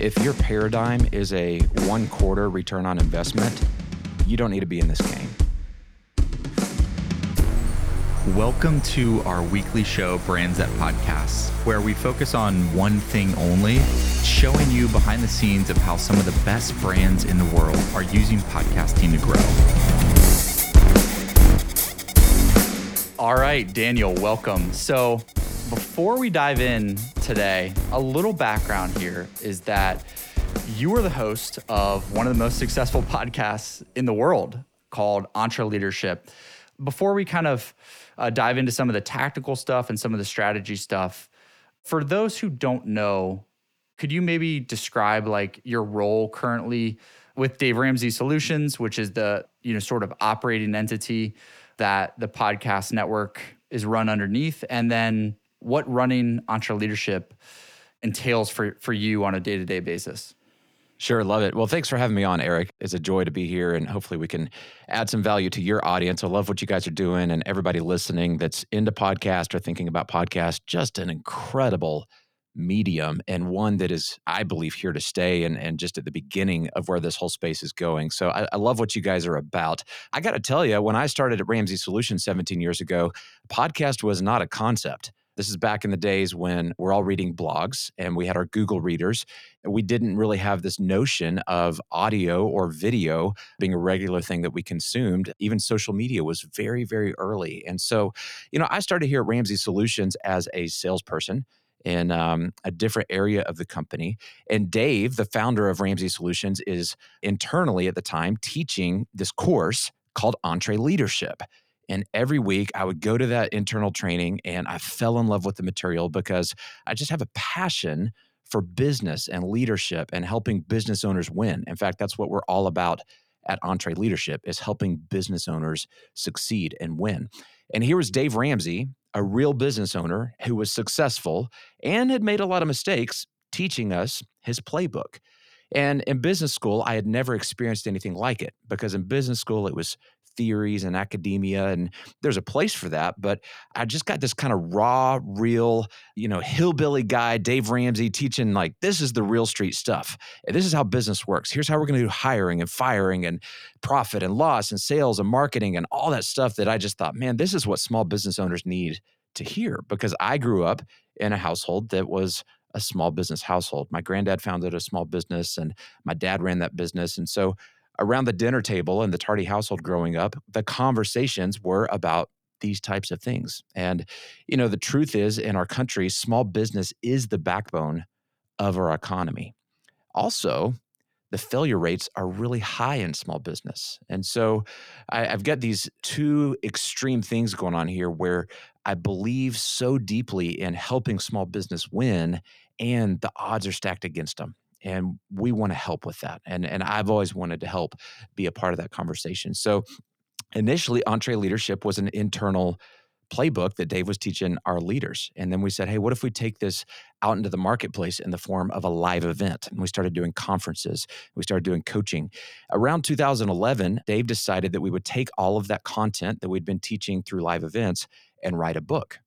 If your paradigm is a one quarter return on investment, you don't need to be in this game. Welcome to our weekly show, Brands That Podcasts, where we focus on one thing only, showing you behind the scenes of how some of the best brands in the world are using podcasting to grow. All right, Daniel, welcome. So, before we dive in today, a little background here is that you are the host of one of the most successful podcasts in the world called EntreLeadership. Before we kind of uh, dive into some of the tactical stuff and some of the strategy stuff, for those who don't know, could you maybe describe like your role currently with Dave Ramsey Solutions, which is the you know sort of operating entity that the podcast network is run underneath, and then what running EntreLeadership entails for for you on a day to day basis. Sure, love it. Well, thanks for having me on, Eric. It's a joy to be here, and hopefully, we can add some value to your audience. I love what you guys are doing, and everybody listening that's into podcast or thinking about podcast. Just an incredible medium and one that is, I believe, here to stay and, and just at the beginning of where this whole space is going. So I, I love what you guys are about. I got to tell you, when I started at Ramsey Solutions 17 years ago, podcast was not a concept. This is back in the days when we're all reading blogs and we had our Google readers. We didn't really have this notion of audio or video being a regular thing that we consumed. Even social media was very, very early. And so, you know, I started here at Ramsey Solutions as a salesperson in um, a different area of the company. And Dave, the founder of Ramsey Solutions, is internally at the time teaching this course called EntreLeadership. And every week I would go to that internal training and I fell in love with the material because I just have a passion for business and leadership and helping business owners win. In fact, that's what we're all about at EntreLeadership is helping business owners succeed and win. And here was Dave Ramsey, a real business owner who was successful and had made a lot of mistakes, teaching us his playbook. And in business school, I had never experienced anything like it because in business school, it was theories and academia and there's a place for that but i just got this kind of raw real you know hillbilly guy dave ramsey teaching like this is the real street stuff this is how business works here's how we're going to do hiring and firing and profit and loss and sales and marketing and all that stuff that i just thought man this is what small business owners need to hear because i grew up in a household that was a small business household. My granddad founded a small business and my dad ran that business. And so around the dinner table in the Tardy household growing up, the conversations were about these types of things. And, you know, the truth is in our country, small business is the backbone of our economy. Also, the failure rates are really high in small business. And so I, have got these two extreme things going on here where I believe so deeply in helping small business win, and the odds are stacked against them and we want to help with that and and i've always wanted to help be a part of that conversation. So initially EntreLeadership was an internal playbook that dave was teaching our leaders and then we said hey what if we take this out into the marketplace in the form of a live event? And we started doing conferences we started doing coaching. Around 2011 dave decided that we would take all of that content that we'd been teaching through live events and write a book.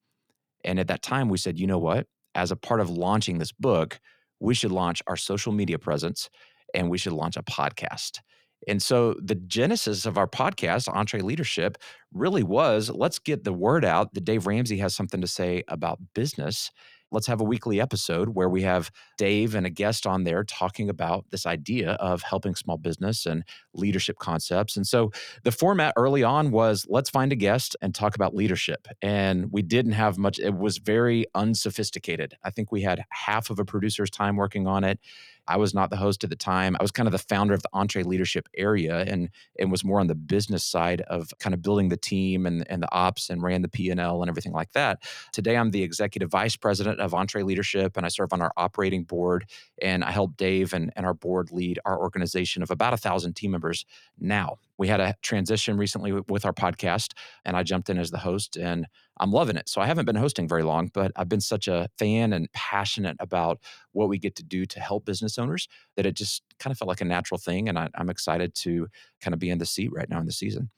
And at that time we said you know what? As a part of launching this book we should launch our social media presence and we should launch a podcast. And so the genesis of our podcast, EntreLeadership, really was let's get the word out that Dave Ramsey has something to say about business let's have a weekly episode where we have Dave and a guest on there talking about this idea of helping small business and leadership concepts. And so the format early on was let's find a guest and talk about leadership. And we didn't have much, it was very unsophisticated. I think we had half of a producer's time working on it. I was not the host at the time. I was kind of the founder of the EntreLeadership area and and was more on the business side of kind of building the team and, and the ops and ran the P&L and everything like that. Today I'm the executive vice president of EntreLeadership and I serve on our operating board and I help Dave and, and our board lead our organization of about a thousand team members now. We had a transition recently with our podcast and I jumped in as the host and I'm loving it. So I haven't been hosting very long, but I've been such a fan and passionate about what we get to do to help business owners that it just kind of felt like a natural thing. And I, I'm excited to kind of be in the seat right now in the season.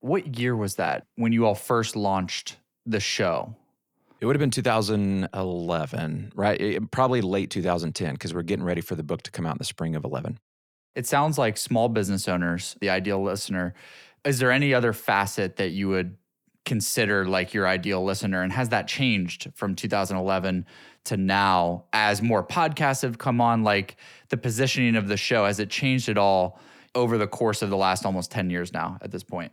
What year was that when you all first launched the show? It would have been 2011, right? It, probably late 2010 because we're getting ready for the book to come out in the spring of 11. It sounds like small business owners, the ideal listener. Is there any other facet that you would consider like your ideal listener? And has that changed from 2011 to now as more podcasts have come on? Like the positioning of the show, has it changed at all over the course of the last almost 10 years now at this point?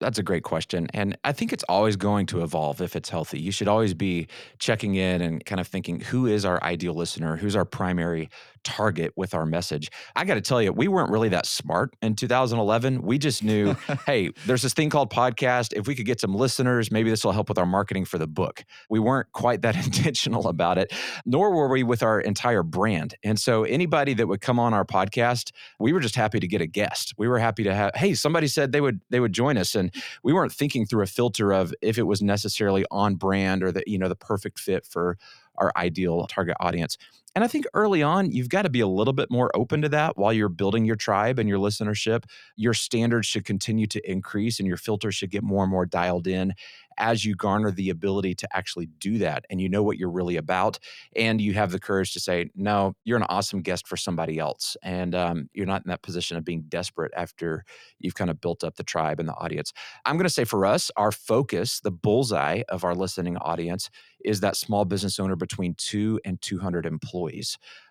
That's a great question. And I think it's always going to evolve if it's healthy. You should always be checking in and kind of thinking who is our ideal listener? Who's our primary target with our message? I got to tell you, we weren't really that smart in 2011. We just knew, hey, there's this thing called podcast. If we could get some listeners, maybe this will help with our marketing for the book. We weren't quite that intentional about it, nor were we with our entire brand. And so anybody that would come on our podcast, we were just happy to get a guest. We were happy to have, hey, somebody said they would they would join us and we weren't thinking through a filter of if it was necessarily on brand or the you know the perfect fit for our ideal target audience. And I think early on, you've got to be a little bit more open to that while you're building your tribe and your listenership. Your standards should continue to increase and your filters should get more and more dialed in as you garner the ability to actually do that and you know what you're really about and you have the courage to say no you're an awesome guest for somebody else. And um, you're not in that position of being desperate after you've kind of built up the tribe and the audience. I'm going to say for us our focus the bullseye of our listening audience is that small business owner between two and 200 employees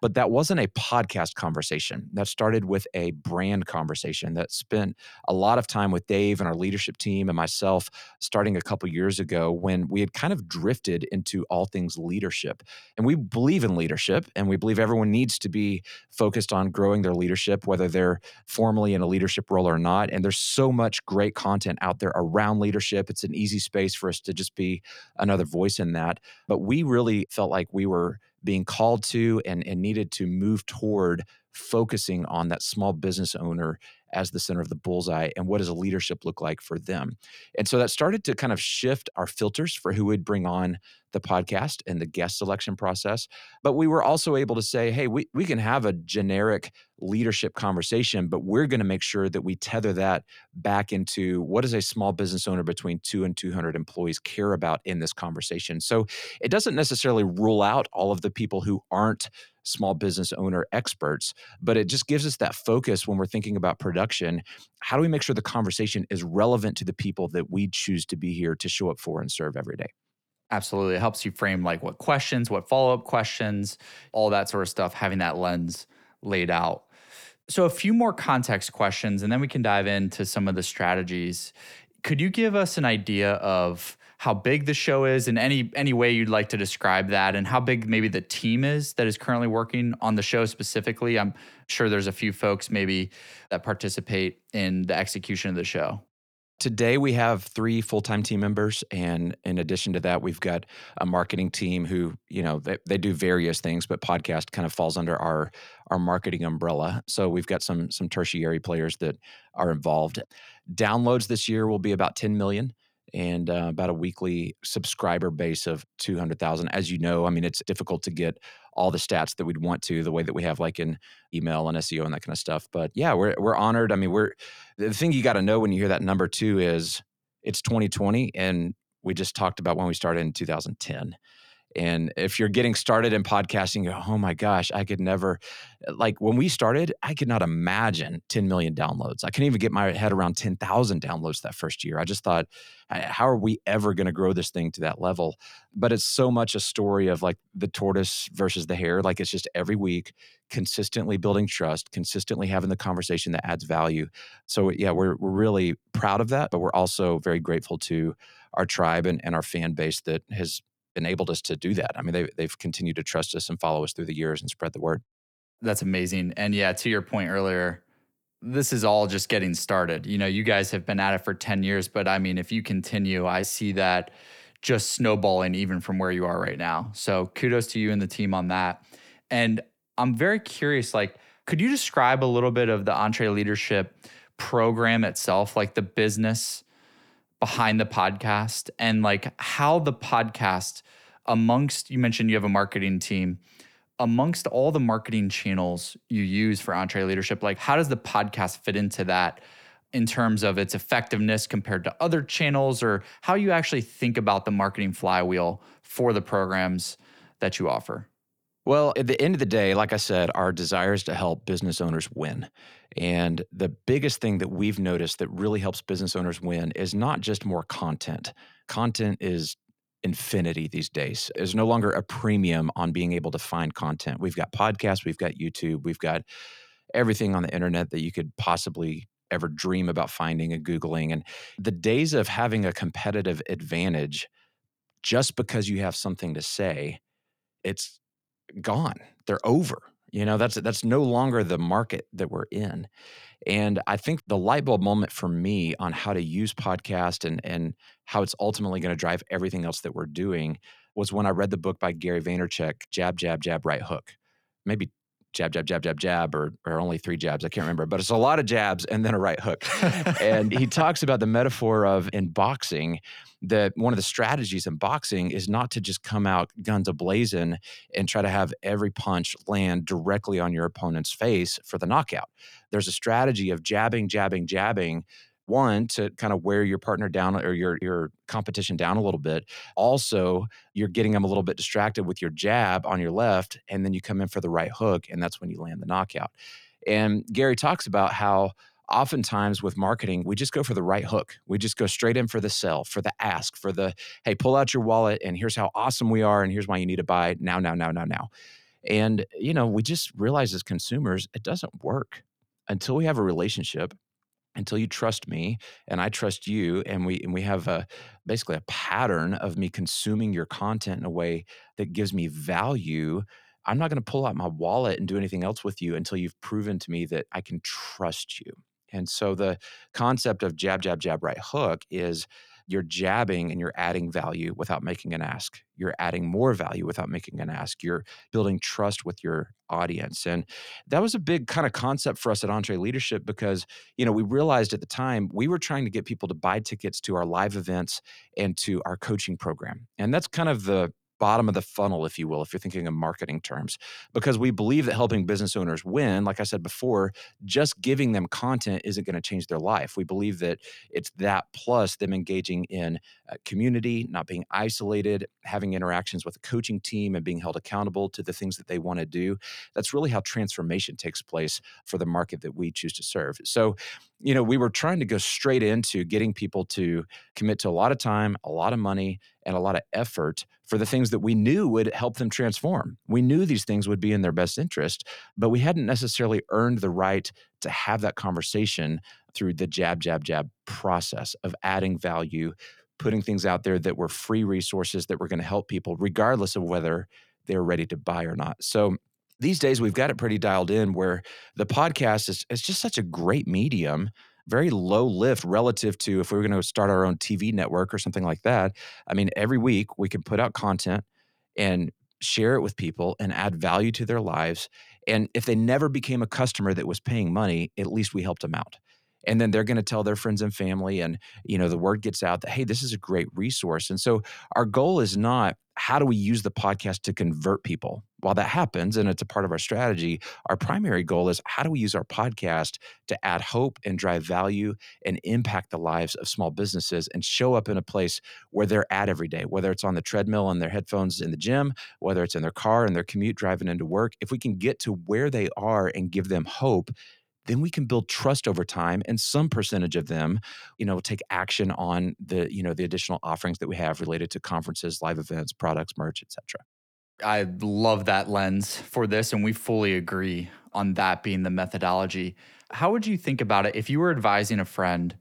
but that wasn't a podcast conversation that started with a brand conversation that spent a lot of time with dave and our leadership team and myself starting a couple years ago when we had kind of drifted into all things leadership. And we believe in leadership and we believe everyone needs to be focused on growing their leadership, whether they're formally in a leadership role or not. And there's so much great content out there around leadership. It's an easy space for us to just be another voice in that. But we really felt like we were being called to and, and needed to move toward focusing on that small business owner as the center of the bullseye and what does a leadership look like for them. And so that started to kind of shift our filters for who would bring on the podcast and the guest selection process but we were also able to say hey we, we can have a generic leadership conversation but we're going to make sure that we tether that back into what does a small business owner between 2 and 200 employees care about in this conversation so it doesn't necessarily rule out all of the people who aren't small business owner experts, but it just gives us that focus when we're thinking about production. How do we make sure the conversation is relevant to the people that we choose to be here to show up for and serve every day? Absolutely. It helps you frame like what questions, what follow up questions, all that sort of stuff, having that lens laid out. So, a few more context questions, and then we can dive into some of the strategies. Could you give us an idea of how big the show is in any any way you'd like to describe that and how big maybe the team is that is currently working on the show specifically i'm sure there's a few folks maybe that participate in the execution of the show Today we have three full-time team members, and in addition to that, we've got a marketing team who, you know, they, they do various things, but podcast kind of falls under our our marketing umbrella. So we've got some some tertiary players that are involved. Downloads this year will be about 10 million and uh, about a weekly subscriber base of 200,000. As you know, I mean, it's difficult to get all the stats that we'd want to the way that we have like in email and SEO and that kind of stuff. But yeah, we're, we're honored. I mean, we're the thing you got to know when you hear that number two is it's 2020 and we just talked about when we started in 2010 and if you're getting started in podcasting, go, oh my gosh, I could never, uh, like when we started, I could not imagine 10 million downloads. I couldn't even get my head around 10,000 downloads that first year. I just thought, how are we ever going to grow this thing to that level? But it's so much a story of like the tortoise versus the hare. Like it's just every week, consistently building trust, consistently having the conversation that adds value. So yeah, we're, we're really proud of that, but we're also very grateful to our tribe and, and our fan base that has enabled us to do that. I mean, they, they've continued to trust us and follow us through the years and spread the word. That's amazing. And yeah, to your point earlier, this is all just getting started. You know, you guys have been at it for 10 years, but I mean, if you continue, I see that just snowballing even from where you are right now. So kudos to you and the team on that. And I'm very curious, like, could you describe a little bit of the EntreLeadership program itself, like the business behind the podcast and like how the podcast amongst you mentioned you have a marketing team amongst all the marketing channels you use for EntreLeadership like how does the podcast fit into that in terms of its effectiveness compared to other channels or how you actually think about the marketing flywheel for the programs that you offer? Well, at the end of the day, like I said, our desire is to help business owners win. And the biggest thing that we've noticed that really helps business owners win is not just more content. Content is infinity these days. There's no longer a premium on being able to find content. We've got podcasts, we've got YouTube, we've got everything on the internet that you could possibly ever dream about finding and Googling. And the days of having a competitive advantage just because you have something to say, it's gone. They're over. You know, that's that's no longer the market that we're in. And I think the light bulb moment for me on how to use podcast and and how it's ultimately going to drive everything else that we're doing was when I read the book by Gary Vaynerchuk, Jab, Jab, Jab, Right Hook. Maybe jab, jab, jab, jab, jab, or, or only three jabs. I can't remember, but it's a lot of jabs and then a right hook. and he talks about the metaphor of in boxing that one of the strategies in boxing is not to just come out guns ablazing and try to have every punch land directly on your opponent's face for the knockout. There's a strategy of jabbing, jabbing, jabbing one to kind of wear your partner down or your your competition down a little bit. Also you're getting them a little bit distracted with your jab on your left and then you come in for the right hook and that's when you land the knockout. And gary talks about how oftentimes with marketing we just go for the right hook. We just go straight in for the sell for the ask for the hey pull out your wallet and here's how awesome we are and here's why you need to buy now now now now now. And you know we just realize as consumers it doesn't work until we have a relationship until you trust me and I trust you and we and we have a basically a pattern of me consuming your content in a way that gives me value I'm not going to pull out my wallet and do anything else with you until you've proven to me that I can trust you. And so the concept of jab jab jab right hook is you're jabbing and you're adding value without making an ask. You're adding more value without making an ask. You're building trust with your audience. And that was a big kind of concept for us at EntreLeadership because, you know, we realized at the time we were trying to get people to buy tickets to our live events and to our coaching program. And that's kind of the bottom of the funnel, if you will, if you're thinking in marketing terms, because we believe that helping business owners win, like I said before, just giving them content isn't going to change their life. We believe that it's that plus them engaging in uh, community, not being isolated, having interactions with a coaching team, and being held accountable to the things that they want to do. That's really how transformation takes place for the market that we choose to serve. So, you know, we were trying to go straight into getting people to commit to a lot of time, a lot of money, and a lot of effort for the things that we knew would help them transform. We knew these things would be in their best interest, but we hadn't necessarily earned the right to have that conversation through the jab, jab, jab process of adding value, putting things out there that were free resources that were going to help people, regardless of whether they're ready to buy or not. So these days we've got it pretty dialed in where the podcast is, is just such a great medium very low lift relative to if we were going to start our own TV network or something like that. I mean, every week we can put out content and share it with people and add value to their lives. And if they never became a customer that was paying money, at least we helped them out and then they're going to tell their friends and family and you know the word gets out that hey this is a great resource. And so our goal is not how do we use the podcast to convert people? While that happens and it's a part of our strategy our primary goal is how do we use our podcast to add hope and drive value and impact the lives of small businesses and show up in a place where they're at every day whether it's on the treadmill on their headphones in the gym whether it's in their car in their commute driving into work if we can get to where they are and give them hope then we can build trust over time and some percentage of them you know take action on the you know the additional offerings that we have related to conferences live events products merch etc i love that lens for this and we fully agree on that being the methodology. How would you think about it if you were advising a friend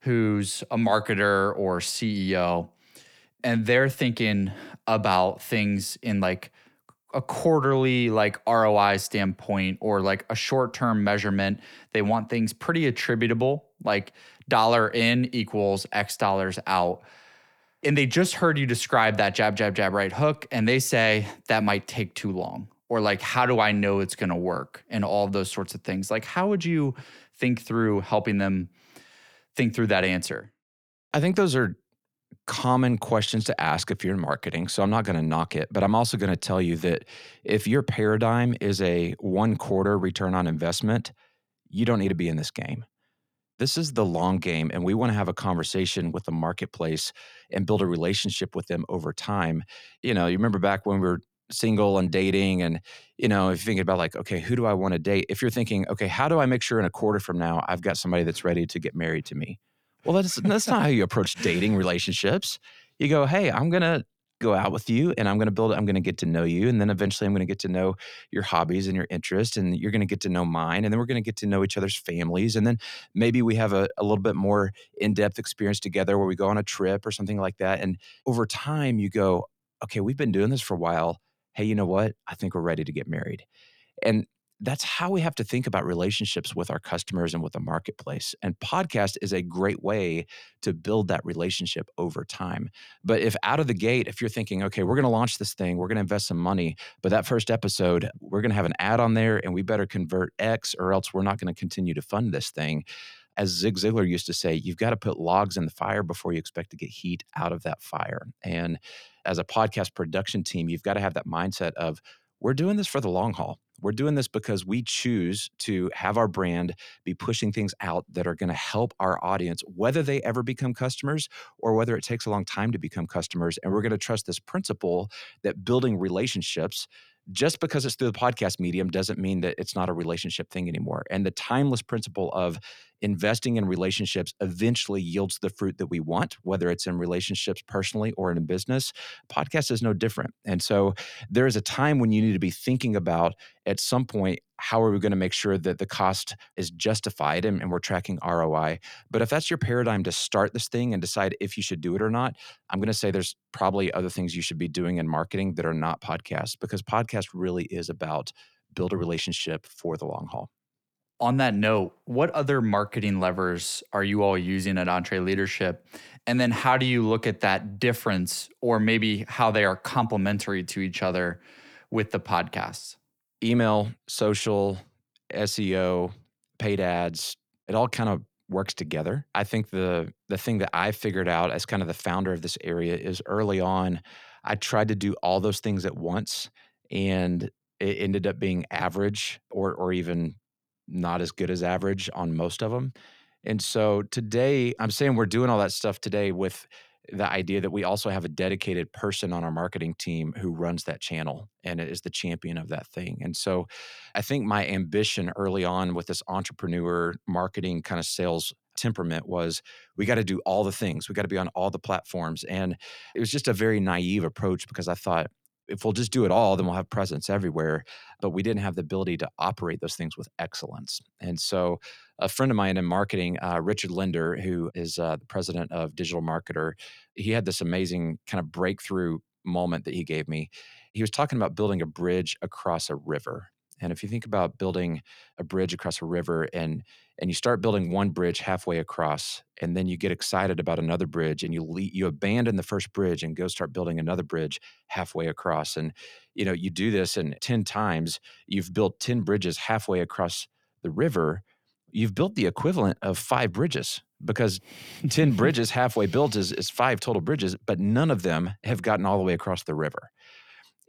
who's a marketer or ceo and they're thinking about things in like a quarterly like ROI standpoint or like a short term measurement. They want things pretty attributable, like dollar in equals X dollars out. And they just heard you describe that jab, jab, jab, right hook, and they say that might take too long. Or like, how do I know it's gonna work? And all those sorts of things. Like, how would you think through helping them think through that answer? I think those are common questions to ask if you're in marketing. So I'm not going to knock it, but I'm also going to tell you that if your paradigm is a one quarter return on investment, you don't need to be in this game. this is the long game and we want to have a conversation with the marketplace and build a relationship with them over time you know you remember back when we were single and dating and you know if you're thinking about like okay who do i want to date if you're thinking okay how do i make sure in a quarter from now i've got somebody that's ready to get married to me well that's that's not how you approach dating relationships. You go hey i'm to go out with you and I'm going to build I'm going to get to know you and then eventually I'm going to get to know your hobbies and your interests and you're going to get to know mine and then we're going to get to know each other's families and then maybe we have a, a little bit more in-depth experience together where we go on a trip or something like that. And over time you go okay we've been doing this for a while. Hey you know what? I think we're ready to get married. And that's how we have to think about relationships with our customers and with the marketplace. And podcast is a great way to build that relationship over time. But if out of the gate, if you're thinking, okay, we're going to launch this thing, we're going to invest some money, but that first episode, we're going to have an ad on there and we better convert X or else we're not going to continue to fund this thing. As Zig Ziglar used to say, you've got to put logs in the fire before you expect to get heat out of that fire. And as a podcast production team, you've got to have that mindset of, we're doing this for the long haul. We're doing this because we choose to have our brand be pushing things out that are going to help our audience, whether they ever become customers or whether it takes a long time to become customers. And we're going to trust this principle that building relationships just because it's through the podcast medium doesn't mean that it's not a relationship thing anymore. And the timeless principle of investing in relationships eventually yields the fruit that we want, whether it's in relationships personally or in a business. Podcast is no different. And so there is a time when you need to be thinking about at some point, how are we going to make sure that the cost is justified and, and, we're tracking ROI? But if that's your paradigm to start this thing and decide if you should do it or not, I'm going to say there's probably other things you should be doing in marketing that are not podcasts because podcast really is about build a relationship for the long haul. On that note, what other marketing levers are you all using at EntreLeadership? And then how do you look at that difference or maybe how they are complementary to each other with the podcasts? Email, social, SEO, paid ads, it all kind of works together. I think the the thing that I figured out as kind of the founder of this area is early on I tried to do all those things at once and it ended up being average or or even not as good as average on most of them. And so today, I'm saying we're doing all that stuff today with the idea that we also have a dedicated person on our marketing team who runs that channel and is the champion of that thing. And so I think my ambition early on with this entrepreneur marketing kind of sales temperament was we got to do all the things. We got to be on all the platforms. And it was just a very naive approach because I thought, if we'll just do it all, then we'll have presence everywhere. But we didn't have the ability to operate those things with excellence. And so, a friend of mine in marketing, uh, Richard Lindner, who is uh, the president of Digital Marketer, he had this amazing kind of breakthrough moment that he gave me. He was talking about building a bridge across a river. And if you think about building a bridge across a river and and you start building one bridge halfway across and then you get excited about another bridge and you le- you abandon the first bridge and go start building another bridge halfway across and you know you do this and 10 times you've built 10 bridges halfway across the river you've built the equivalent of five bridges because 10 bridges halfway built is, is five total bridges but none of them have gotten all the way across the river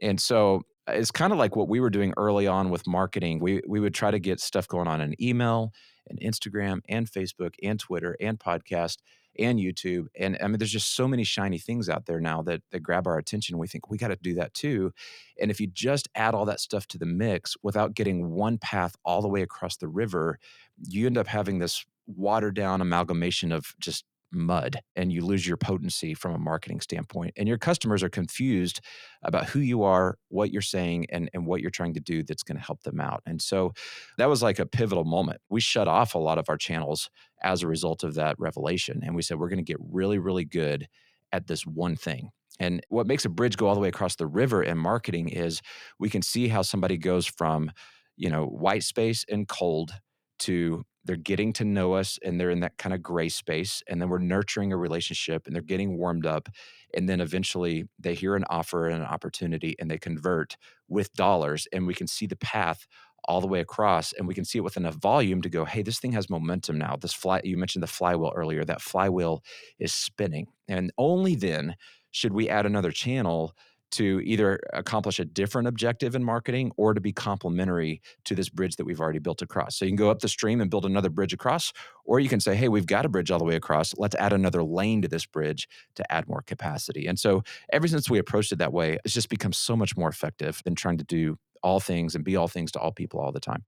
and so it's kind of like what we were doing early on with marketing. We we would try to get stuff going on in email and Instagram and Facebook and Twitter and podcast and YouTube. And I mean, there's just so many shiny things out there now that that grab our attention. We think we got to do that too. And if you just add all that stuff to the mix without getting one path all the way across the river, you end up having this watered down amalgamation of just mud and you lose your potency from a marketing standpoint. And your customers are confused about who you are, what you're saying, and, and what you're trying to do that's going to help them out. And so that was like a pivotal moment. We shut off a lot of our channels as a result of that revelation. And we said, we're going to get really, really good at this one thing. And what makes a bridge go all the way across the river in marketing is we can see how somebody goes from, you know, white space and cold to they're getting to know us and they're in that kind of gray space and then we're nurturing a relationship and they're getting warmed up and then eventually they hear an offer and an opportunity and they convert with dollars and we can see the path all the way across and we can see it with enough volume to go hey this thing has momentum now. This fly you mentioned the flywheel earlier that flywheel is spinning and only then should we add another channel to either accomplish a different objective in marketing or to be complementary to this bridge that we've already built across. So you can go up the stream and build another bridge across, or you can say, hey, we've got a bridge all the way across. Let's add another lane to this bridge to add more capacity. And so ever since we approached it that way, it's just become so much more effective than trying to do all things and be all things to all people all the time.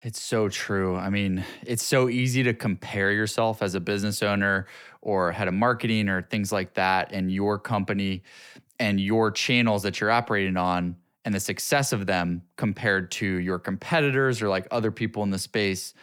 It's so true. I mean, it's so easy to compare yourself as a business owner or head of marketing or things like that and your company and your channels that you're operating on and the success of them compared to your competitors or like other people in the space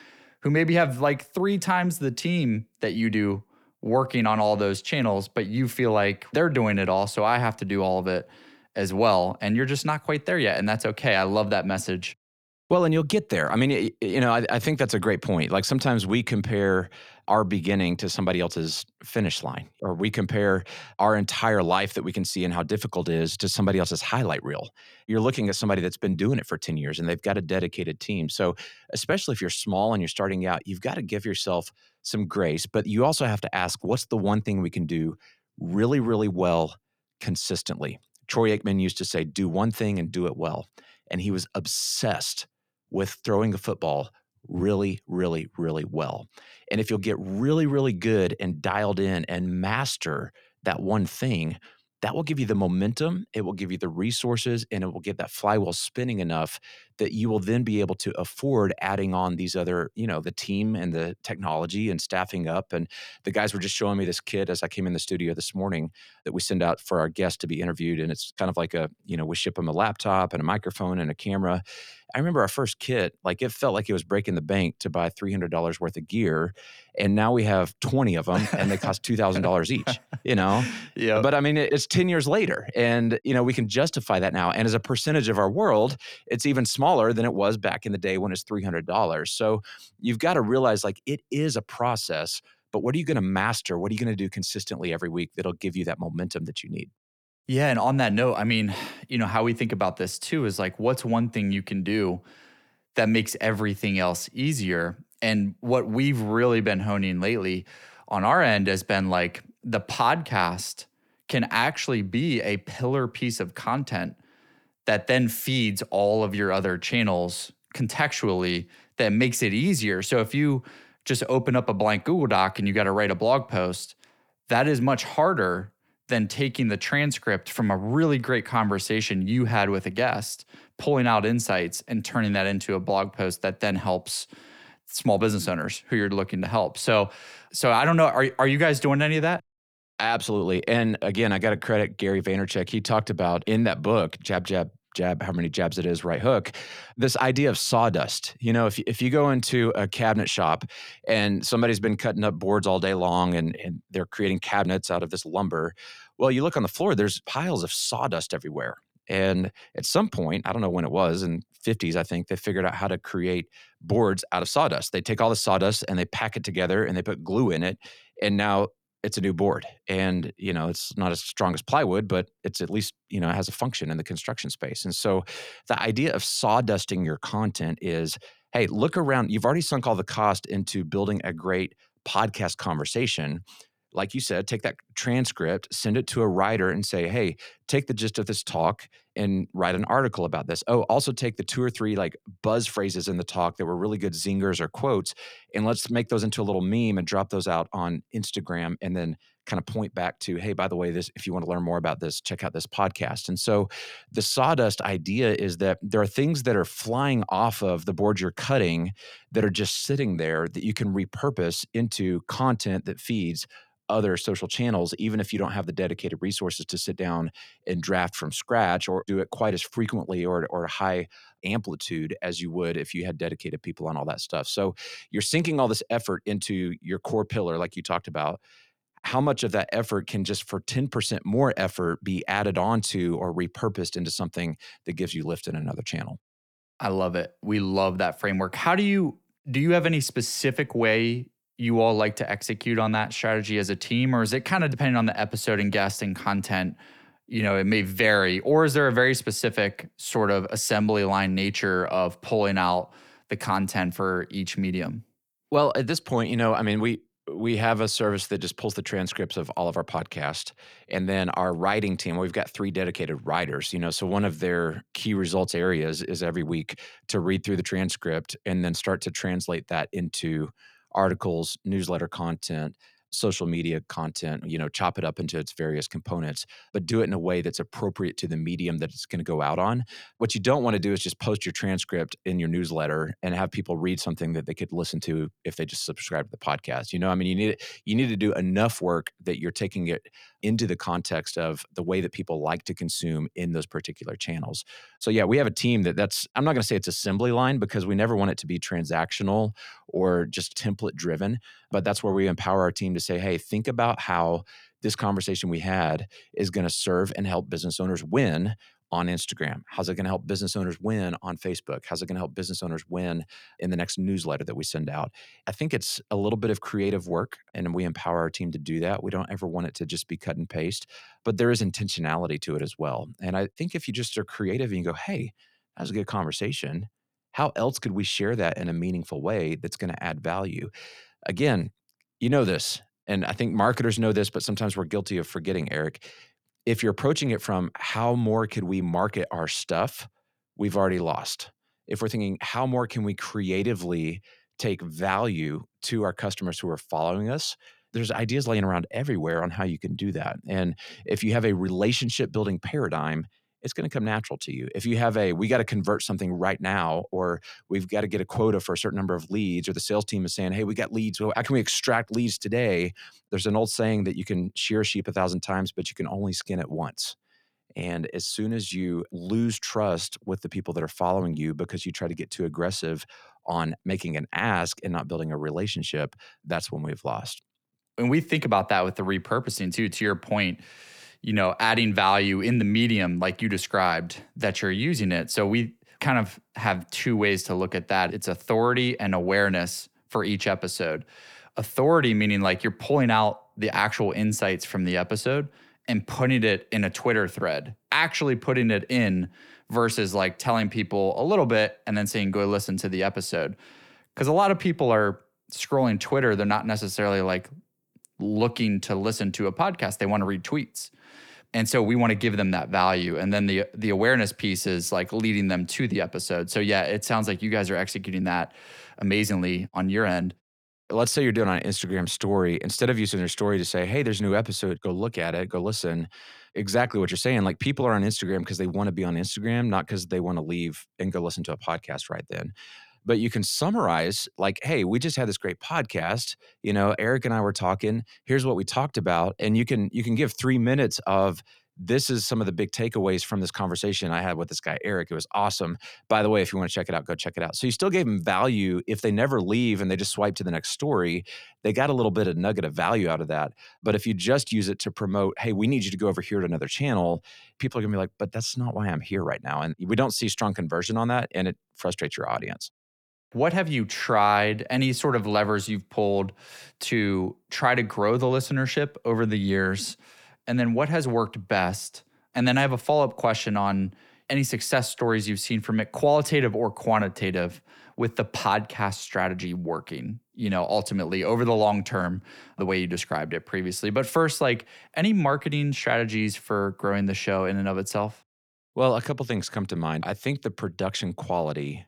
who maybe have like three times the team that you do working on all those channels, but you feel like they're doing it all. So I have to do all of it as well. And you're just not quite there yet. And that's okay. I love that message. Well, and you'll get there. I mean, you know, I, I, think that's a great point. Like sometimes we compare our beginning to somebody else's finish line, or we compare our entire life that we can see and how difficult it is to somebody else's highlight reel. You're looking at somebody that's been doing it for 10 years and they've got a dedicated team. So, especially if you're small and you're starting out, you've got to give yourself some grace, but you also have to ask, what's the one thing we can do really, really well consistently? Troy Aikman used to say, do one thing and do it well. And he was obsessed with throwing a football really, really, really well. And if you'll get really, really good and dialed in and master that one thing, that will give you the momentum, it will give you the resources, and it will get that flywheel spinning enough that you will then be able to afford adding on these other, you know, the team and the technology and staffing up. And the guys were just showing me this kit as I came in the studio this morning that we send out for our guests to be interviewed. And it's kind of like a, you know, we ship them a laptop and a microphone and a camera. I remember our first kit, like it felt like it was breaking the bank to buy $300 worth of gear. And now we have 20 of them and they cost $2,000 each, you know? Yeah. But I mean, it's 10 years later and, you know, we can justify that now. And as a percentage of our world, it's even smaller than it was back in the day when it's $300. So you've got to realize like it is a process, but what are you going to master? What are you going to do consistently every week that'll give you that momentum that you need? Yeah. And on that note, I mean, you know, how we think about this too is like, what's one thing you can do that makes everything else easier? And what we've really been honing lately on our end has been like the podcast can actually be a pillar piece of content that then feeds all of your other channels contextually that makes it easier. So if you just open up a blank Google Doc and you got to write a blog post, that is much harder than taking the transcript from a really great conversation you had with a guest, pulling out insights and turning that into a blog post that then helps small business owners who you're looking to help. So so I don't know are are you guys doing any of that? Absolutely. And again, I got to credit Gary Vaynerchuk. He talked about in that book, Jab Jab jab, how many jabs it is, right hook. This idea of sawdust. You know, if, if you go into a cabinet shop and somebody's been cutting up boards all day long and, and they're creating cabinets out of this lumber, well, you look on the floor, there's piles of sawdust everywhere. And at some point, I don't know when it was, in 50s, I think, they figured out how to create boards out of sawdust. They take all the sawdust and they pack it together and they put glue in it. And now it's a new board and you know it's not as strong as plywood but it's at least you know it has a function in the construction space and so the idea of sawdusting your content is hey look around you've already sunk all the cost into building a great podcast conversation like you said, take that transcript, send it to a writer and say, hey, take the gist of this talk and write an article about this. Oh, also take the two or three like buzz phrases in the talk that were really good zingers or quotes, and let's make those into a little meme and drop those out on Instagram and then kind of point back to, hey, by the way, this if you want to learn more about this, check out this podcast. And so the sawdust idea is that there are things that are flying off of the board you're cutting that are just sitting there that you can repurpose into content that feeds other social channels, even if you don't have the dedicated resources to sit down and draft from scratch or do it quite as frequently or, or high amplitude as you would if you had dedicated people on all that stuff. So you're sinking all this effort into your core pillar, like you talked about. How much of that effort can just for 10% more effort be added onto or repurposed into something that gives you lift in another channel? I love it. We love that framework. How do you do you have any specific way you all like to execute on that strategy as a team, or is it kind of depending on the episode and guest and content? You know, it may vary, or is there a very specific sort of assembly line nature of pulling out the content for each medium? Well, at this point, you know, I mean, we we have a service that just pulls the transcripts of all of our podcasts and then our writing team we've got three dedicated writers you know so one of their key results areas is every week to read through the transcript and then start to translate that into articles newsletter content social media content, you know, chop it up into its various components, but do it in a way that's appropriate to the medium that it's going to go out on. What you don't want to do is just post your transcript in your newsletter and have people read something that they could listen to if they just subscribe to the podcast. You know, I mean, you need you need to do enough work that you're taking it into the context of the way that people like to consume in those particular channels. So yeah, we have a team that that's I'm not going to say it's assembly line because we never want it to be transactional or just template driven, but that's where we empower our team to say, "Hey, think about how this conversation we had is going to serve and help business owners win on Instagram? How's it going to help business owners win on Facebook? How's it going to help business owners win in the next newsletter that we send out? I think it's a little bit of creative work, and we empower our team to do that. We don't ever want it to just be cut and paste, but there is intentionality to it as well. And I think if you just are creative and you go, hey, that was a good conversation, how else could we share that in a meaningful way that's going to add value? Again, you know this, and I think marketers know this, but sometimes we're guilty of forgetting, Eric if you're approaching it from how more could we market our stuff, we've already lost. If we're thinking how more can we creatively take value to our customers who are following us, there's ideas laying around everywhere on how you can do that. And if you have a relationship building paradigm, it's going to come natural to you. If you have a, we got to convert something right now, or we've got to get a quota for a certain number of leads, or the sales team is saying, hey, we got leads. How can we extract leads today? There's an old saying that you can shear sheep a thousand times, but you can only skin it once. And as soon as you lose trust with the people that are following you because you try to get too aggressive on making an ask and not building a relationship, that's when we've lost. And we think about that with the repurposing too, to your point you know, adding value in the medium like you described that you're using it. So we kind of have two ways to look at that. It's authority and awareness for each episode. Authority meaning like you're pulling out the actual insights from the episode and putting it in a Twitter thread, actually putting it in versus like telling people a little bit and then saying, go listen to the episode. Because a lot of people are scrolling Twitter, they're not necessarily like looking to listen to a podcast, they want to read tweets. And so we want to give them that value. And then the the awareness piece is like leading them to the episode. So yeah it sounds like you guys are executing that amazingly on your end. Let's say you're doing an instagram story. Instead of using your story to say hey there's a new episode. Go look at it. Go listen. Exactly what you're saying like people are on instagram because they want to be on instagram not because they want to leave and go listen to a podcast right then but you can summarize like hey we just had this great podcast you know eric and i were talking here's what we talked about and you can you can give three minutes of this is some of the big takeaways from this conversation I had with this guy, Eric. It was awesome. By the way, if you want to check it out, go check it out. So you still gave them value. If they never leave and they just swipe to the next story, they got a little bit of nugget of value out of that. But if you just use it to promote, hey, we need you to go over here to another channel, people are going to be like, but that's not why I'm here right now. And we don't see strong conversion on that. And it frustrates your audience. What have you tried? Any sort of levers you've pulled to try to grow the listenership over the years? And then what has worked best? And then I have a follow up question on any success stories you've seen from it, qualitative or quantitative, with the podcast strategy working, you know, ultimately over the long term, the way you described it previously. But first, like any marketing strategies for growing the show in and of itself? Well, a couple things come to mind. I think the production quality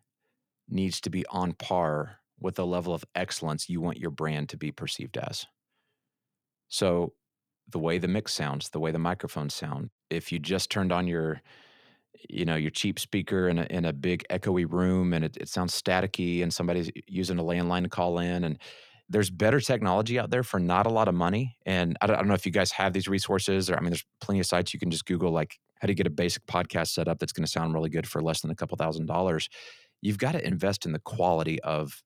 needs to be on par with the level of excellence you want your brand to be perceived as. So, the way the mix sounds, the way the microphones sound. If you just turned on your, you know, your cheap speaker in a, in a big echoey room and it, it sounds staticky, and somebody's using a landline to call in, and there's better technology out there for not a lot of money. And I don't, I don't know if you guys have these resources, or I mean, there's plenty of sites you can just Google like how to get a basic podcast set up that's going to sound really good for less than a couple thousand dollars you've got to invest in the quality of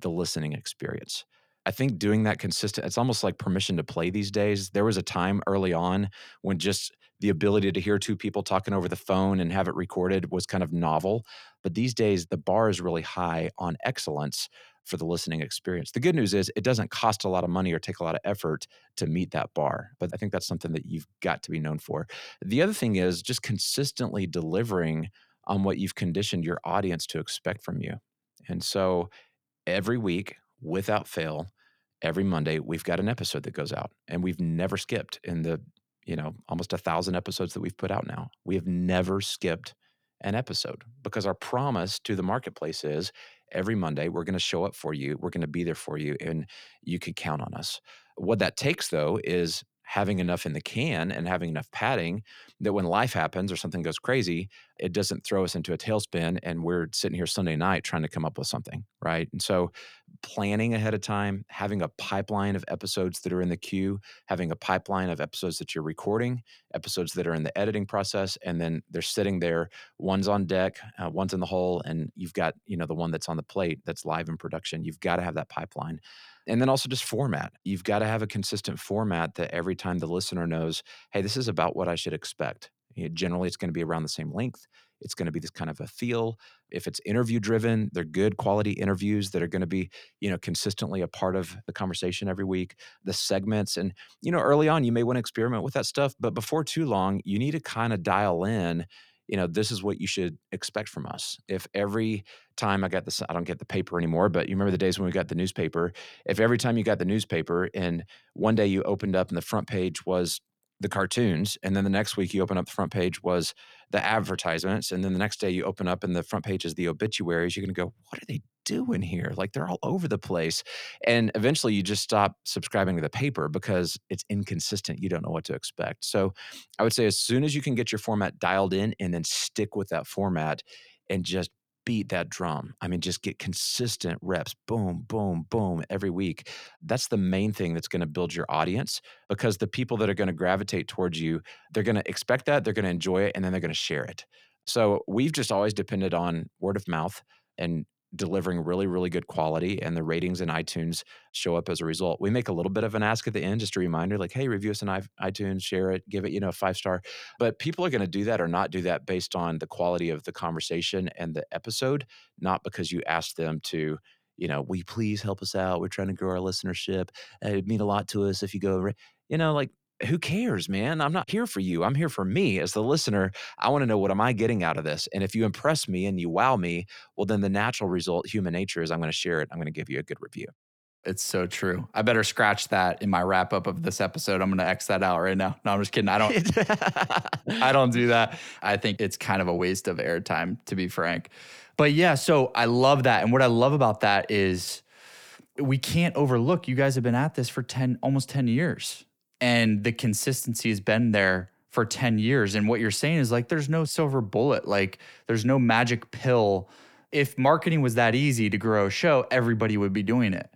the listening experience. I think doing that consistent, it's almost like permission to play these days. There was a time early on when just the ability to hear two people talking over the phone and have it recorded was kind of novel. But these days, the bar is really high on excellence for the listening experience. The good news is it doesn't cost a lot of money or take a lot of effort to meet that bar. But I think that's something that you've got to be known for. The other thing is just consistently delivering on what you've conditioned your audience to expect from you. And so every week, without fail, every Monday we've got an episode that goes out, and we've never skipped in the you know almost a thousand episodes that we've put out now. We have never skipped an episode because our promise to the marketplace is every Monday we're going to show up for you, we're going to be there for you, and you can count on us. What that takes though is having enough in the can and having enough padding that when life happens or something goes crazy, it doesn't throw us into a tailspin and we're sitting here Sunday night trying to come up with something, right? And so planning ahead of time, having a pipeline of episodes that are in the queue, having a pipeline of episodes that you're recording, episodes that are in the editing process, and then they're sitting there, one's on deck, uh, one's in the hole, and you've got, you know, the one that's on the plate that's live in production. You've got to have that pipeline. And then also just format. You've got to have a consistent format that every time the listener knows, hey, this is about what I should expect. You know, generally, it's going to be around the same length. It's going to be this kind of a feel. If it's interview driven, they're good quality interviews that are going to be, you know, consistently a part of the conversation every week. The segments and, you know, early on you may want to experiment with that stuff, but before too long, you need to kind of dial in you know, this is what you should expect from us. If every time I got this, I don't get the paper anymore, but you remember the days when we got the newspaper. If every time you got the newspaper and one day you opened up and the front page was the cartoons and then the next week you open up the front page was the advertisements and then the next day you open up and the front page is the obituaries you're going to go what are they doing here? Like they're all over the place and eventually you just stop subscribing to the paper because it's inconsistent you don't know what to expect. So i would say as soon as you can get your format dialed in and then stick with that format and just beat that drum. I mean, just get consistent reps, boom, boom, boom, every week. That's the main thing that's going to build your audience because the people that are going to gravitate towards you, they're going to expect that, they're going to enjoy it, and then they're going to share it. So we've just always depended on word of mouth and delivering really, really good quality, and the ratings in iTunes show up as a result. We make a little bit of an ask at the end, just a reminder, like, "Hey, review us on iTunes, share it, give it, you know, five star." But people are going to do that or not do that based on the quality of the conversation and the episode, not because you asked them to. You know, we please help us out? We're trying to grow our listenership. It'd mean a lot to us if you go. You know, like who cares, man? I'm not here for you. I'm here for me as the listener. I want to know what am I getting out of this? And if you impress me and you wow me, well, then the natural result, human nature, is I'm going to share it. I'm going to give you a good review. It's so true. I better scratch that in my wrap up of this episode. I'm going to X that out right now. No, I'm just kidding. I don't. I don't do that. I think it's kind of a waste of airtime, to be frank. But yeah, so I love that, and what I love about that is we can't overlook. You guys have been at this for ten, almost ten years and the consistency has been there for 10 years. And what you're saying is like there's no silver bullet like there's no magic pill. If marketing was that easy to grow a show everybody would be doing it.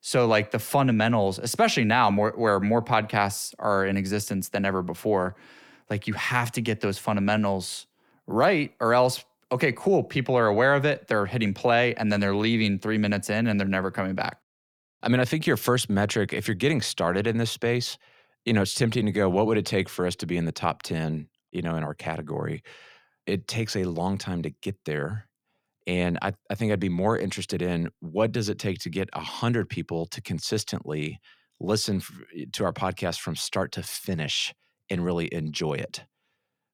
So like the fundamentals especially now more where more podcasts are in existence than ever before like you have to get those fundamentals right or else okay cool people are aware of it they're hitting play and then they're leaving 3 minutes in and they're never coming back. I mean, I think your first metric, if you're getting started in this space, you know, it's tempting to go, what would it take for us to be in the top 10, you know, in our category? It takes a long time to get there. And I, I think I'd be more interested in what does it take to get 100 people to consistently listen to our podcast from start to finish and really enjoy it?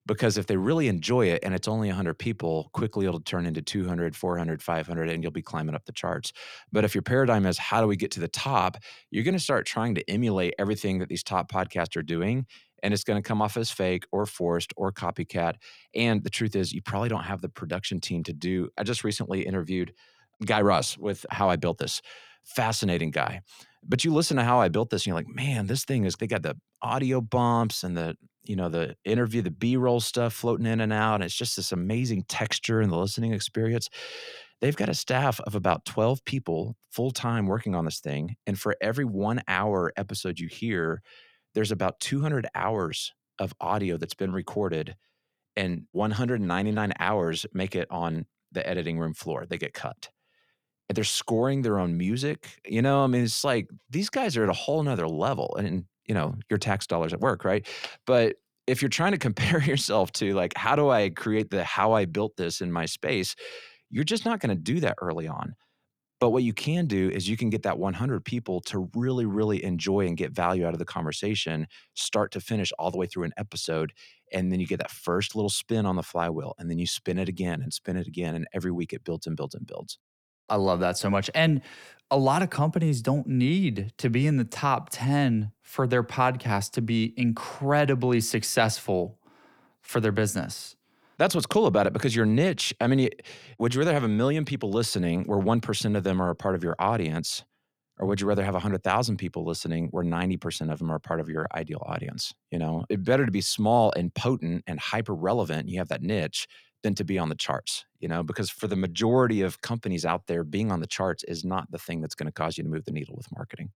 Because if they really enjoy it and it's only 100 people quickly it'll turn into 200 400 500 and you'll be climbing up the charts. But if your paradigm is how do we get to the top? you're going to start trying to emulate everything that these top podcasts are doing and it's going to come off as fake or forced or copycat. And the truth is you probably don't have the production team to do i just recently interviewed guy raz with how i built this. Fascinating guy. But you listen to how I built this and you're like, man, this thing is they got the audio bumps and the, you know, the interview, the B-roll stuff floating in and out. And it's just this amazing texture and the listening experience. They've got a staff of about 12 people full time working on this thing. And for every one hour episode you hear, there's about 200 hours of audio that's been recorded, and 199 hours make it on the editing room floor. They get cut And they're scoring their own music. You know, I mean, it's like these guys are at a whole nother level. And, you know, your tax dollars at work, right? But if you're trying to compare yourself to like, how do I create the how I built this in my space? You're just not going to do that early on. But what you can do is you can get that 100 people to really, really enjoy and get value out of the conversation, start to finish, all the way through an episode. And then you get that first little spin on the flywheel, and then you spin it again and spin it again. And every week it builds and builds and builds. I love that so much. And a lot of companies don't need to be in the top 10 for their podcast to be incredibly successful for their business. That's what's cool about it because your niche, I mean, would you rather have a million people listening where 1% of them are a part of your audience? Or would you rather have 100,000 people listening where 90% of them are part of your ideal audience? You know, it's better to be small and potent and hyper relevant. You have that niche than to be on the charts, you know, because for the majority of companies out there, being on the charts is not the thing that's going to cause you to move the needle with marketing.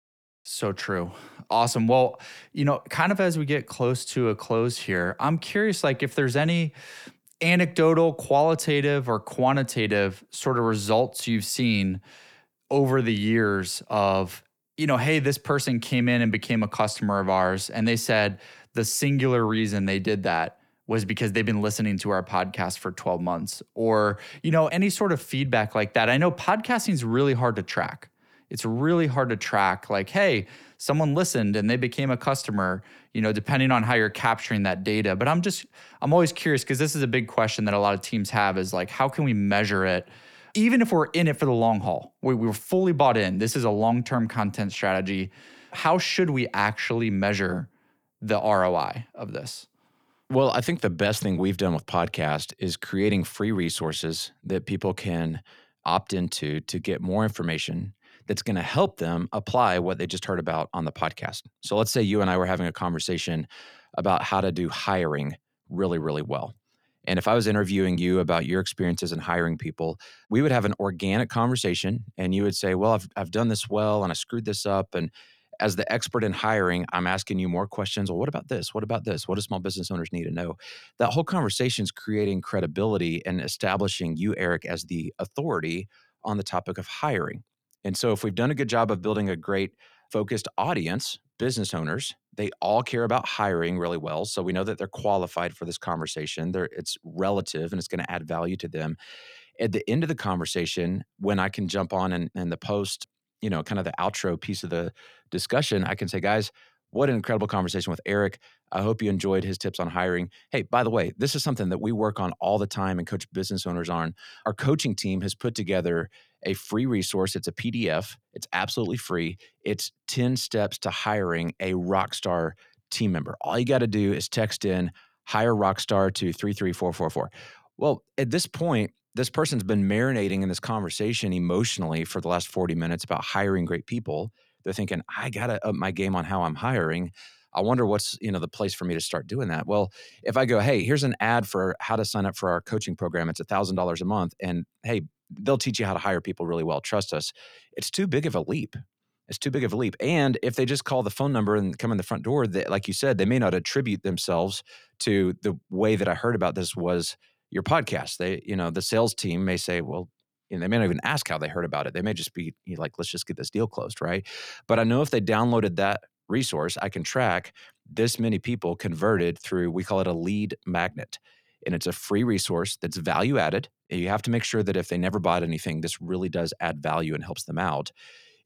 So true. Awesome. Well, you know, kind of as we get close to a close here, I'm curious like if there's any anecdotal, qualitative, or quantitative sort of results you've seen over the years of, you know, hey, this person came in and became a customer of ours, and they said the singular reason they did that was because they've been listening to our podcast for 12 months or you know any sort of feedback like that. I know podcasting is really hard to track. It's really hard to track like hey someone listened and they became a customer you know depending on how you're capturing that data. But i'm just i'm always curious because this is a big question that a lot of teams have is like how can we measure it even if we're in it for the long haul? We, we're fully bought in. This is a long-term content strategy. How should we actually measure the roi of this well i think the best thing we've done with podcast is creating free resources that people can opt into to get more information that's going to help them apply what they just heard about on the podcast. So let's say you and I were having a conversation about how to do hiring really, really well. And if I was interviewing you about your experiences in hiring people, we would have an organic conversation and you would say, Well, I've, I've done this well and I screwed this up. And as the expert in hiring, I'm asking you more questions. Well, what about this? What about this? What do small business owners need to know? That whole conversation is creating credibility and establishing you, Eric, as the authority on the topic of hiring. And so, if we've done a good job of building a great focused audience, business owners, they all care about hiring really well. So we know that they're qualified for this conversation. They're, it's relative and it's going to add value to them. At the end of the conversation, when I can jump on and, and the post, you know, kind of the outro piece of the discussion, I can say, guys, what an incredible conversation with Eric. I hope you enjoyed his tips on hiring. Hey, by the way, this is something that we work on all the time and coach business owners on. Our coaching team has put together a free resource. It's a PDF, it's absolutely free. It's 10 steps to hiring a rockstar team member. All you got to do is text in hire rockstar to 33444. Well, at this point, this person's been marinating in this conversation emotionally for the last 40 minutes about hiring great people they're thinking, I got to up my game on how I'm hiring. I wonder what's you know the place for me to start doing that. Well, if I go, hey, here's an ad for how to sign up for our coaching program. It's a thousand dollars a month, and hey, they'll teach you how to hire people really well. Trust us. It's too big of a leap. It's too big of a leap. And if they just call the phone number and come in the front door, that, like you said, they may not attribute themselves to the way that I heard about this was your podcast. They, you know, the sales team may say, well, and they may not even ask how they heard about it. They may just be like, let's just get this deal closed, right? But I know if they downloaded that resource, I can track this many people converted through, we call it a lead magnet. And it's a free resource that's value added. You have to make sure that if they never bought anything, this really does add value and helps them out.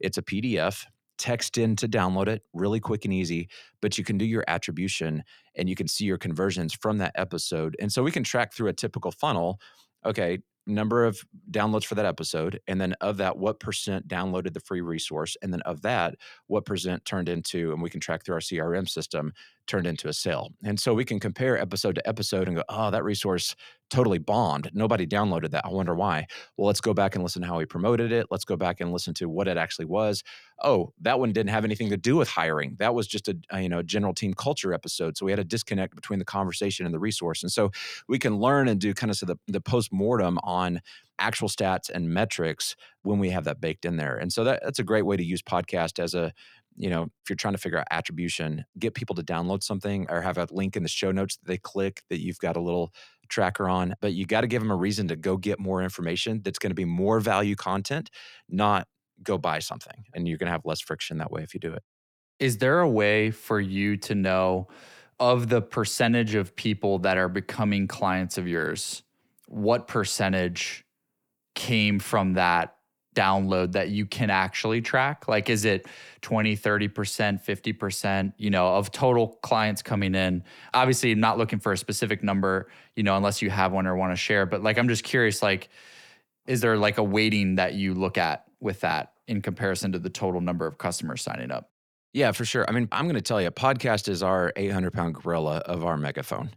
It's a PDF. Text in to download it really quick and easy, but you can do your attribution and you can see your conversions from that episode. And so we can track through a typical funnel okay, number of downloads for that episode and then of that what percent downloaded the free resource and then of that what percent turned into and we can track through our crm system turned into a sale. And so we can compare episode to episode and go oh that resource totally bombed. Nobody downloaded that. I wonder why. Well let's go back and listen to how he promoted it. Let's go back and listen to what it actually was. Oh that one didn't have anything to do with hiring. That was just a, you know general team culture episode. So we had a disconnect between the conversation and the resource. And so we can learn and do kind of so the, the post-mortem on actual stats and metrics when we have that baked in there. And so that, that's a great way to use podcast as a, you know, if you're trying to figure out attribution, get people to download something or have a link in the show notes that they click that you've got a little tracker on, but you got to give them a reason to go get more information that's going to be more value content, not go buy something. And you're going to have less friction that way if you do it. Is there a way for you to know of the percentage of people that are becoming clients of yours? What percentage came from that download that you can actually track? Like, is it 20, 30%, 50%, you know, of total clients coming in? Obviously, not looking for a specific number, you know, unless you have one or want to share, but like, I'm just curious, like, Is there like a weighting that you look at with that in comparison to the total number of customers signing up? Yeah, for sure. I mean, I'm going to tell you, podcast is our 800 pound gorilla of our megaphone.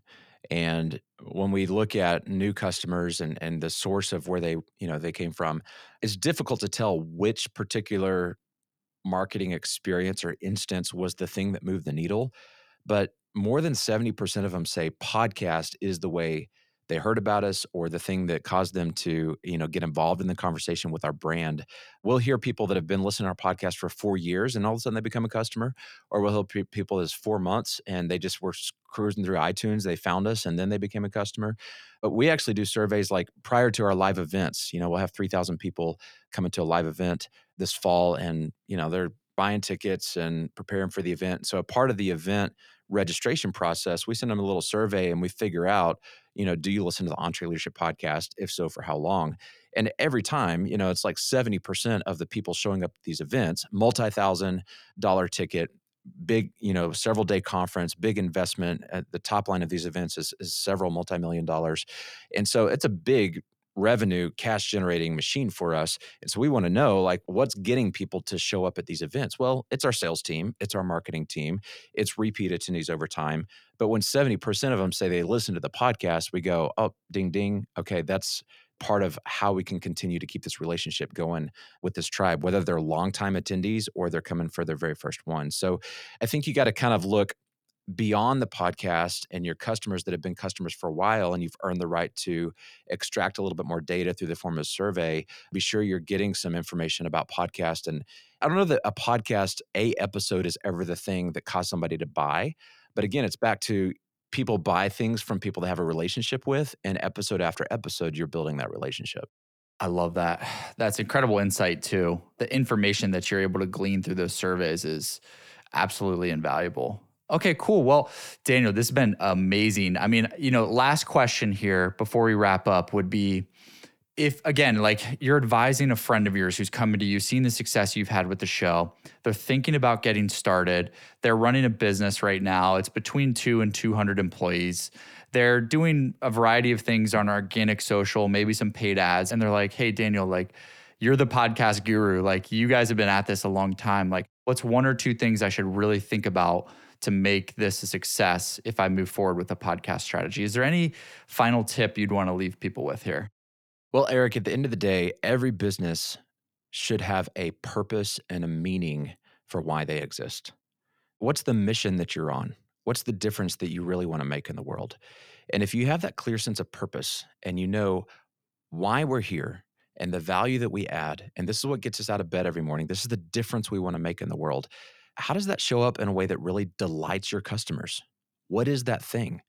And when we look at new customers and and the source of where they you know they came from, it's difficult to tell which particular marketing experience or instance was the thing that moved the needle. But more than 70% of them say podcast is the way they heard about us or the thing that caused them to you know get involved in the conversation with our brand we'll hear people that have been listening to our podcast for four years and all of a sudden they become a customer or we'll help people as four months and they just were cruising through itunes they found us and then they became a customer. But we actually do surveys like prior to our live events you know we'll have 3000 people coming to a live event this fall and you know they're buying tickets and preparing for the event. So a part of the event registration process, we send them a little survey and we figure out, you know, do you listen to the EntreLeadership podcast? If so, for how long? And every time, you know, it's like 70% of the people showing up at these events, multi thousand dollar ticket, big, you know, several day conference, big investment. At the top line of these events is, is several multi million dollars. And so it's a big revenue cash generating machine for us and so we want to know like what's getting people to show up at these events? Well it's our sales team it's our marketing team it's repeat attendees over time but when 70% of them say they listen to the podcast we go oh ding ding okay that's part of how we can continue to keep this relationship going with this tribe whether they're longtime attendees or they're coming for their very first one. So i think you got to kind of look beyond the podcast and your customers that have been customers for a while and you've earned the right to extract a little bit more data through the form of survey be sure you're getting some information about podcast and i don't know that a podcast a episode is ever the thing that caused somebody to buy but again it's back to people buy things from people they have a relationship with and episode after episode you're building that relationship I love that. That's incredible insight too. The information that you're able to glean through those surveys is absolutely invaluable. Okay, cool. Well, Daniel, this has been amazing. I mean, you know, last question here before we wrap up would be if again, like you're advising a friend of yours who's coming to you, seeing the success you've had with the show, they're thinking about getting started. They're running a business right now. It's between 2 and 200 employees. They're doing a variety of things on organic social, maybe some paid ads, and they're like, "Hey, Daniel, like you're the podcast guru. Like you guys have been at this a long time. Like what's one or two things I should really think about to make this a success if I move forward with a podcast strategy. Is there any final tip you'd want to leave people with here? Well, Eric, at the end of the day, every business should have a purpose and a meaning for why they exist. What's the mission that you're on? What's the difference that you really want to make in the world? And if you have that clear sense of purpose and you know why we're here and the value that we add, and this is what gets us out of bed every morning, this is the difference we want to make in the world, how does that show up in a way that really delights your customers? What is that thing?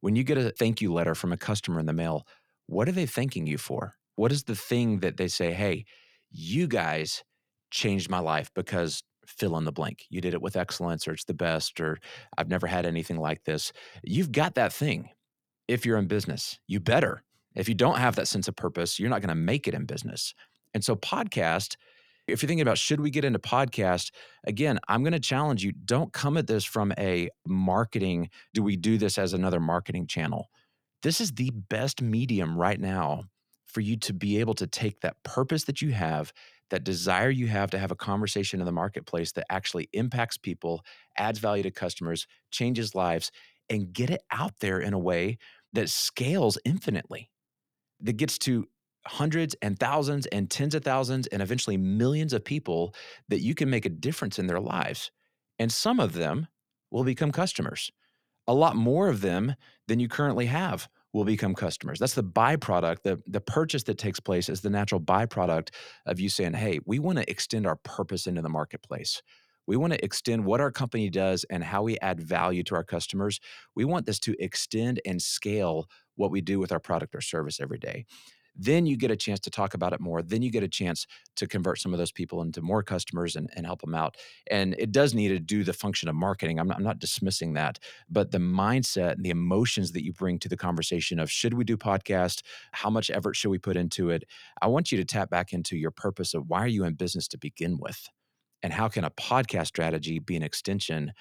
When you get a thank you letter from a customer in the mail, what are they thanking you for? What is the thing that they say, hey, you guys changed my life because fill in the blank. You did it with excellence, or it's the best, or I've never had anything like this. You've got that thing if you're in business. You better. If you don't have that sense of purpose, you're not going to make it in business. And so, podcast if you're thinking about should we get into podcast, again, I'm going to challenge you don't come at this from a marketing, do we do this as another marketing channel? This is the best medium right now for you to be able to take that purpose that you have, that desire you have to have a conversation in the marketplace that actually impacts people, adds value to customers, changes lives, and get it out there in a way that scales infinitely, that gets to hundreds and thousands and tens of thousands and eventually millions of people that you can make a difference in their lives. And some of them will become customers. A lot more of them than you currently have will become customers. That's the byproduct. The, the purchase that takes place is the natural byproduct of you saying, hey, we want to extend our purpose into the marketplace. We want to extend what our company does and how we add value to our customers. We want this to extend and scale what we do with our product or service every day then you get a chance to talk about it more. Then you get a chance to convert some of those people into more customers and, and help them out. And it does need to do the function of marketing. I'm not, I'm not dismissing that, but the mindset and the emotions that you bring to the conversation of should we do podcast? How much effort should we put into it? I want you to tap back into your purpose of why are you in business to begin with? And how can a podcast strategy be an extension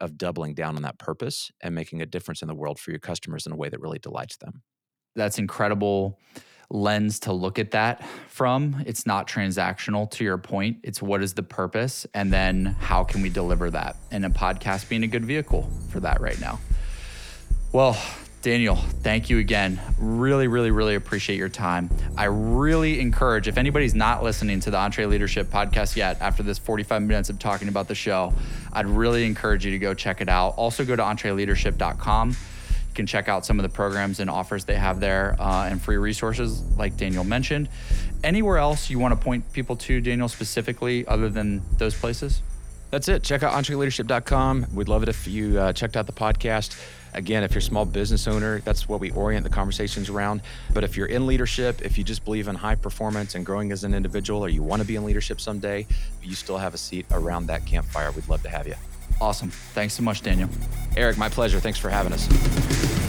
of doubling down on that purpose and making a difference in the world for your customers in a way that really delights them? That's incredible lens to look at that from. It's not transactional to your point. It's what is the purpose and then how can we deliver that? And a podcast being a good vehicle for that right now. Well, Daniel, thank you again. Really, really, really appreciate your time. I really encourage, if anybody's not listening to the EntreLeadership podcast yet after this 45 minutes of talking about the show, I'd really encourage you to go check it out. Also, go to entreleadership.com. Can check out some of the programs and offers they have there uh, and free resources, like Daniel mentioned. Anywhere else you want to point people to, Daniel, specifically, other than those places? That's it. Check out entreleadership.com. We'd love it if you uh, checked out the podcast. Again, if you're a small business owner, that's what we orient the conversations around. But if you're in leadership, if you just believe in high performance and growing as an individual, or you want to be in leadership someday, you still have a seat around that campfire. We'd love to have you. Awesome. Thanks so much, Daniel. Eric, my pleasure. Thanks for having us.